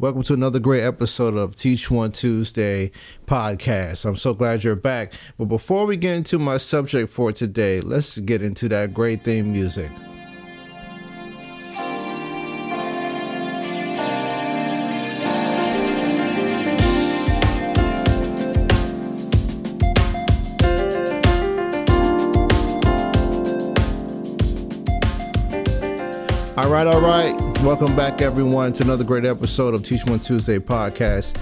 Welcome to another great episode of Teach One Tuesday podcast. I'm so glad you're back. But before we get into my subject for today, let's get into that great theme music. All right, all right. Welcome back, everyone, to another great episode of Teach One Tuesday podcast.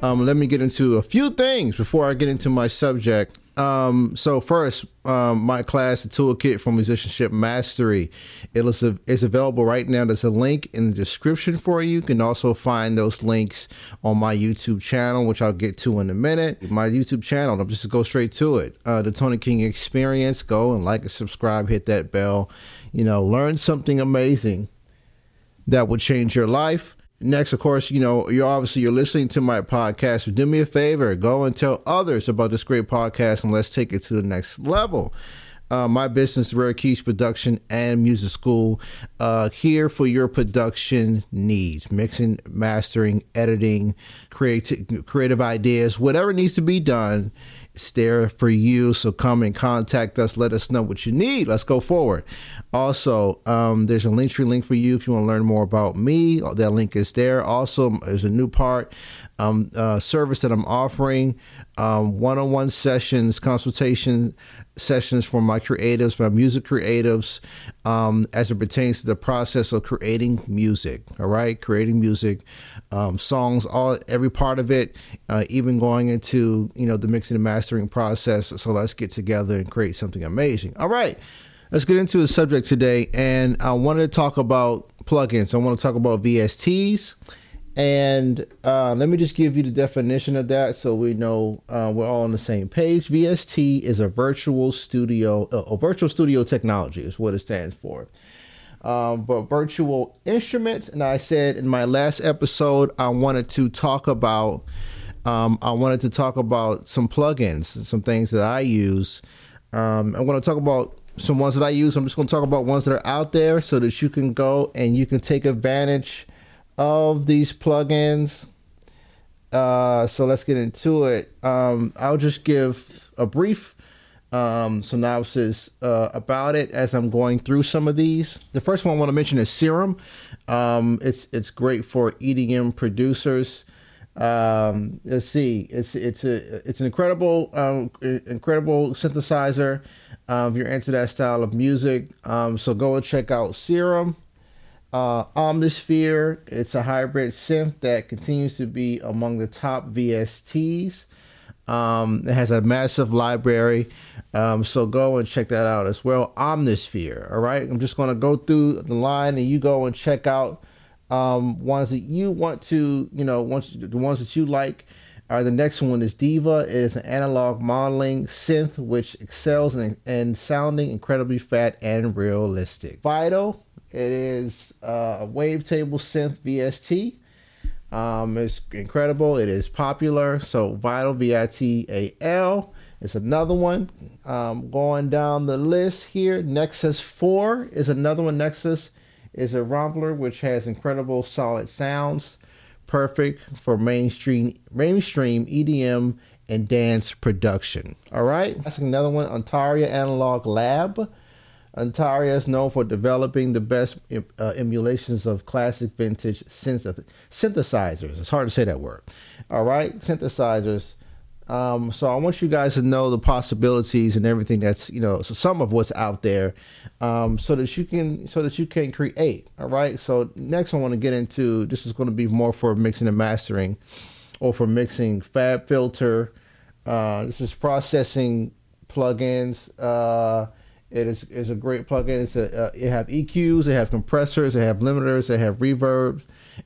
Um, let me get into a few things before I get into my subject. Um, so first, um, my class, the Toolkit for Musicianship Mastery, it is available right now. There's a link in the description for you. You can also find those links on my YouTube channel, which I'll get to in a minute. My YouTube channel, I'll just go straight to it. Uh, the Tony King Experience. Go and like and subscribe, hit that bell. You know, learn something amazing that will change your life. Next, of course, you know, you're obviously you're listening to my podcast. Do me a favor, go and tell others about this great podcast and let's take it to the next level. Uh, my business, Rare Keys Production and Music School, uh, here for your production needs mixing, mastering, editing, creative, creative ideas, whatever needs to be done it's there for you. So come and contact us. Let us know what you need. Let's go forward. Also, um, there's a Linktree link for you if you want to learn more about me. That link is there. Also, there's a new part um, uh, service that I'm offering um, one-on-one sessions, consultation sessions for my creatives, my music creatives, um, as it pertains to the process of creating music. All right, creating music, um, songs, all every part of it, uh, even going into you know the mixing and mastering process. So let's get together and create something amazing. All right, let's get into the subject today, and I wanted to talk about plugins. I want to talk about VSTs and uh, let me just give you the definition of that so we know uh, we're all on the same page. VST is a virtual studio, uh, a virtual studio technology is what it stands for. Um, but virtual instruments, and I said in my last episode, I wanted to talk about, um, I wanted to talk about some plugins, some things that I use. Um, I'm going to talk about some ones that I use. I'm just going to talk about ones that are out there so that you can go and you can take advantage of these plugins. Uh, so let's get into it. Um, I'll just give a brief um, synopsis uh, about it as I'm going through some of these. The first one I want to mention is Serum. Um, it's it's great for EDM producers. Um, let's see, it's it's a it's an incredible um, incredible synthesizer. Um, if you're into that style of music, um, so go and check out Serum uh, Omnisphere. It's a hybrid synth that continues to be among the top VSTs. Um, it has a massive library, um, so go and check that out as well. Omnisphere. All right, I'm just going to go through the line, and you go and check out um, ones that you want to, you know, once the ones that you like. Uh, the next one is Diva. It is an analog modeling synth which excels in, in sounding incredibly fat and realistic. Vital it is uh, a wavetable synth VST. Um, it's incredible. It is popular. So Vital V I T A L is another one. Um, going down the list here, Nexus 4 is another one. Nexus is a Rompler which has incredible solid sounds, perfect for mainstream mainstream EDM and dance production. All right, that's another one. Arturia Analog Lab. Arturia is known for developing the best uh, emulations of classic vintage synth- synthesizers. It's hard to say that word. All right, synthesizers. Um, so I want you guys to know the possibilities and everything that's you know so some of what's out there, um, so that you can so that you can create. All right. So next I want to get into this is going to be more for mixing and mastering, or for mixing FabFilter. Uh, this is processing plugins. Uh, it is, is a great plugin. It's a, uh, it have EQs, it have compressors, it have limiters, it have reverbs,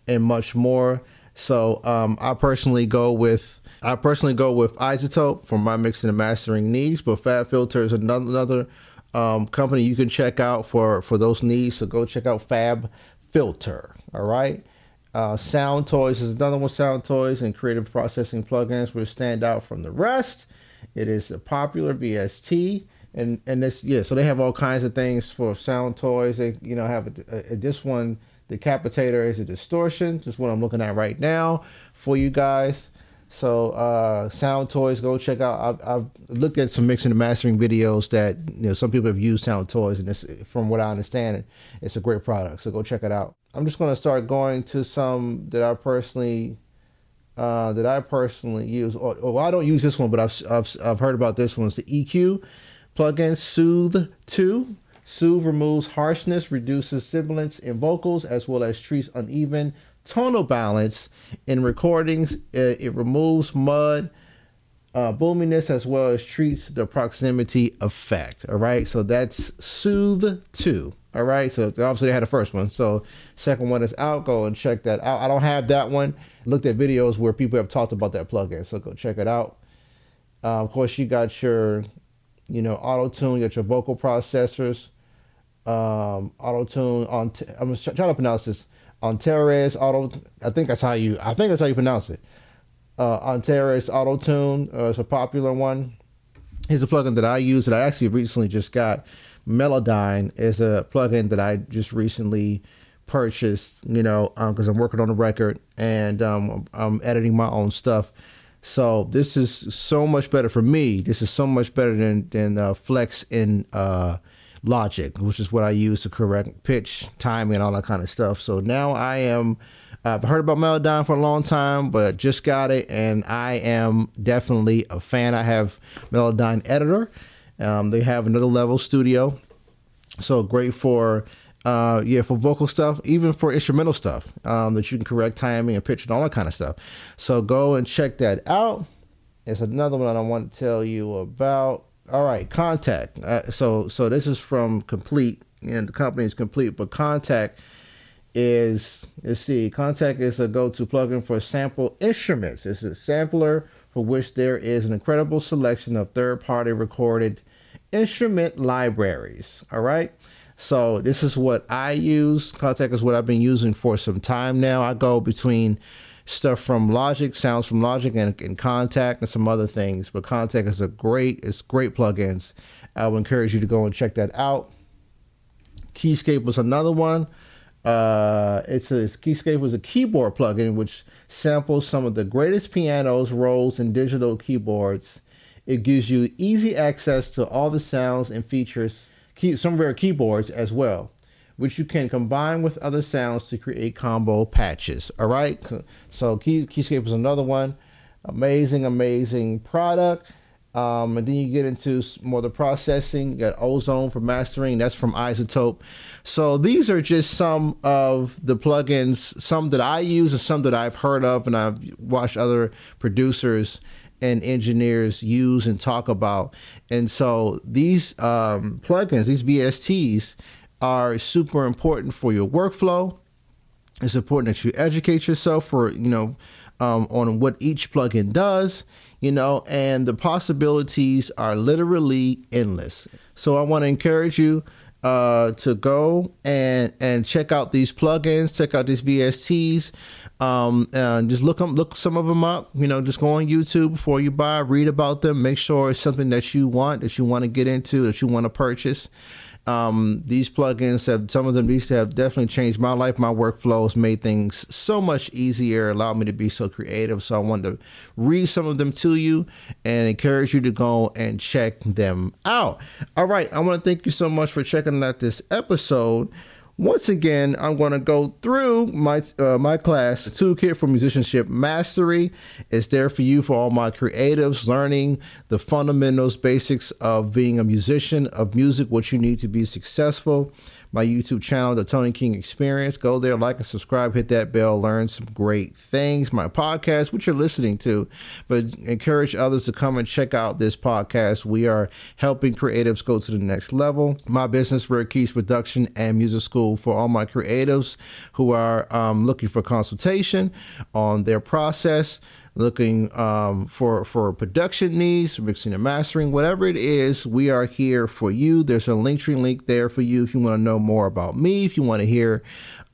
and much more. So um, I personally go with I personally go with iZotope for my mixing and mastering needs. But FabFilter is another, another um, company you can check out for for those needs. So go check out Fab Filter. All right. Uh, Soundtoys is another one. Soundtoys and creative processing plugins will stand out from the rest. It is a popular VST and and this yeah so they have all kinds of things for Soundtoys they you know have a, a, this one Decapitator is a distortion, just what I'm looking at right now for you guys. So uh, Soundtoys, go check out. I've, I've, looked at some mixing and mastering videos that you know some people have used Soundtoys, and from what I understand, it's a great product. So go check it out. I'm just going to start going to some that I personally uh, that I personally use. Or, well, I don't use this one, but I've, I've I've heard about this one. It's the EQ plugin Soothe Two. Soothe removes harshness, reduces sibilance in vocals, as well as treats uneven tonal balance in recordings. It, it removes mud, uh, boominess, as well as treats the proximity effect. All right, so that's Soothe 2. All right, so obviously they had the first one. So second one is out. Go and check that out. I don't have that one. Looked at videos where people have talked about that plugin, so go check it out. Uh, of course, you got your, you know, auto tune. You got your vocal processors. Um, auto tune on. I'm trying to pronounce this. Antares Auto. I think that's how you. I think that's how you pronounce it. Uh, Antares Auto-Tune uh, is a popular one. Here's a plugin that I use that I actually recently just got. Melodyne is a plugin that I just recently purchased. You know, because um, I'm working on a record and um, I'm editing my own stuff. So this is so much better for me. This is so much better than than uh, Flex in uh, Logic, which is what I use to correct pitch, timing, and all that kind of stuff. So now I am. I've heard about Melodyne for a long time, but just got it, and I am definitely a fan. I have Melodyne Editor. Um, they have another level studio, so great for uh, yeah for vocal stuff, even for instrumental stuff um, that you can correct timing and pitch and all that kind of stuff. So go and check that out. It's another one I want to tell you about. All right, Kontakt. Uh, so so this is from Komplete, and the company is Komplete, but Kontakt is let's see, Kontakt is a go-to plugin for sample instruments. It's a sampler for which there is an incredible selection of third-party recorded instrument libraries. All right. So this is what I use. Kontakt is what I've been using for some time now. I go between stuff from Logic, sounds from Logic, and, and Kontakt, and some other things. But Kontakt is a great, it's great plugins. I would encourage you to go and check that out. Keyscape was another one. Uh, it's a Keyscape was a keyboard plugin which samples some of the greatest pianos, Rhodes, and digital keyboards. It gives you easy access to all the sounds and features, key, some rare keyboards as well which you can combine with other sounds to create combo patches. All right, so Key, Keyscape is another one. Amazing, amazing product. Um, and then you get into more the processing. You got Ozone for mastering. That's from iZotope. So these are just some of the plugins, some that I use and some that I've heard of, and I've watched other producers and engineers use and talk about. And so these um, plugins, these VSTs, are super important for your workflow. It's important that you educate yourself for, you know, um, on what each plugin does, you know, and the possibilities are literally endless. So I want to encourage you uh, to go and and check out these plugins, check out these VSTs. Um, and just look them, look some of them up. You know, just go on YouTube before you buy, read about them, make sure it's something that you want, that you want to get into, that you want to purchase. Um, these plugins have some of them these have definitely changed my life, my workflows, made things so much easier, allowed me to be so creative. So I wanted to read some of them to you and encourage you to go and check them out. All right, I want to thank you so much for checking out this episode. Once again, I'm going to go through my uh, my class, the Toolkit for Musicianship Mastery. It's there for you for all my creatives learning the fundamentals, basics of being a musician, of music, what you need to be successful my YouTube channel, The Tony King Experience. Go there, like and subscribe, hit that bell, learn some great things. My podcast, which you're listening to, but encourage others to come and check out this podcast. We are helping creatives go to the next level. My business, Rare Keys Production and Music School, for all my creatives who are um, looking for consultation on their process looking um, for for production needs, mixing and mastering, whatever it is, we are here for you. There's a link, Linktree link there for you if you want to know more about me, if you want to hear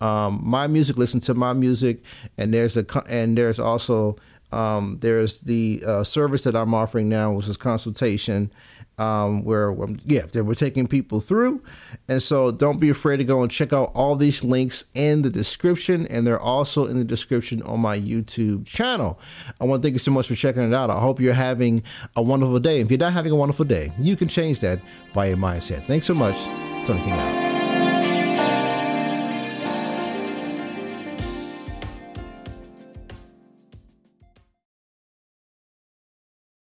um, my music, listen to my music, and there's a and there's also Um, there's the uh, service that I'm offering now, which is consultation, um, where um, yeah, that we're taking people through. And so don't be afraid to go and check out all these links in the description, and they're also in the description on my YouTube channel. I want to thank you so much for checking it out. I hope you're having a wonderful day. If you're not having a wonderful day, you can change that by your mindset. Thanks so much. Tony King out.